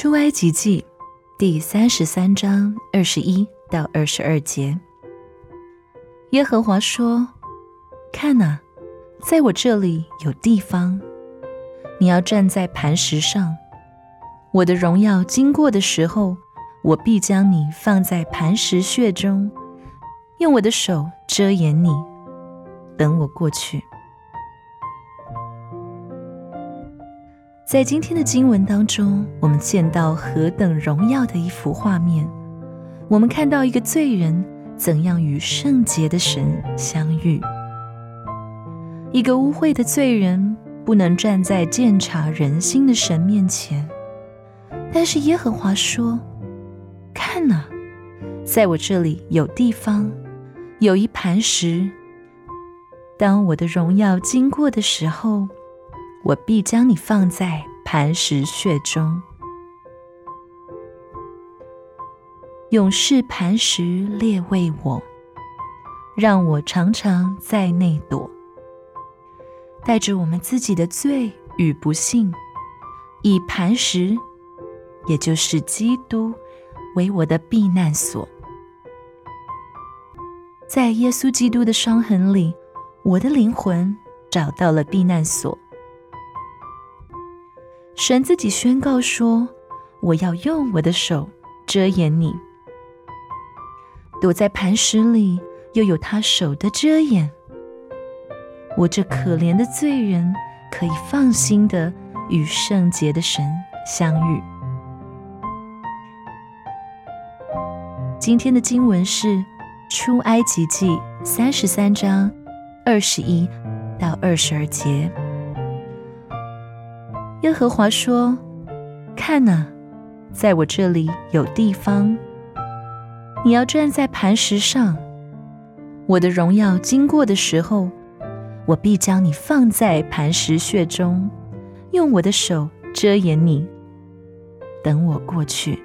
出埃及记第三十三章二十一到二十二节，耶和华说：“看哪，在我这里有地方，你要站在磐石上。我的荣耀经过的时候，我必将你放在磐石穴中，用我的手遮掩你，等我过去。”在今天的经文当中，我们见到何等荣耀的一幅画面。我们看到一个罪人怎样与圣洁的神相遇。一个污秽的罪人不能站在鉴察人心的神面前，但是耶和华说：“看哪，在我这里有地方，有一磐石。当我的荣耀经过的时候。”我必将你放在磐石穴中，永世磐石列位我，让我常常在内躲，带着我们自己的罪与不幸，以磐石，也就是基督，为我的避难所。在耶稣基督的伤痕里，我的灵魂找到了避难所。神自己宣告说：“我要用我的手遮掩你，躲在磐石里，又有他手的遮掩。我这可怜的罪人可以放心的与圣洁的神相遇。”今天的经文是《出埃及记》三十三章二十一到二十二节。耶和华说看呐在我这里有地方你要站在磐石上我的荣耀经过的时候我必将你放在磐石穴中用我的手遮掩你等我过去。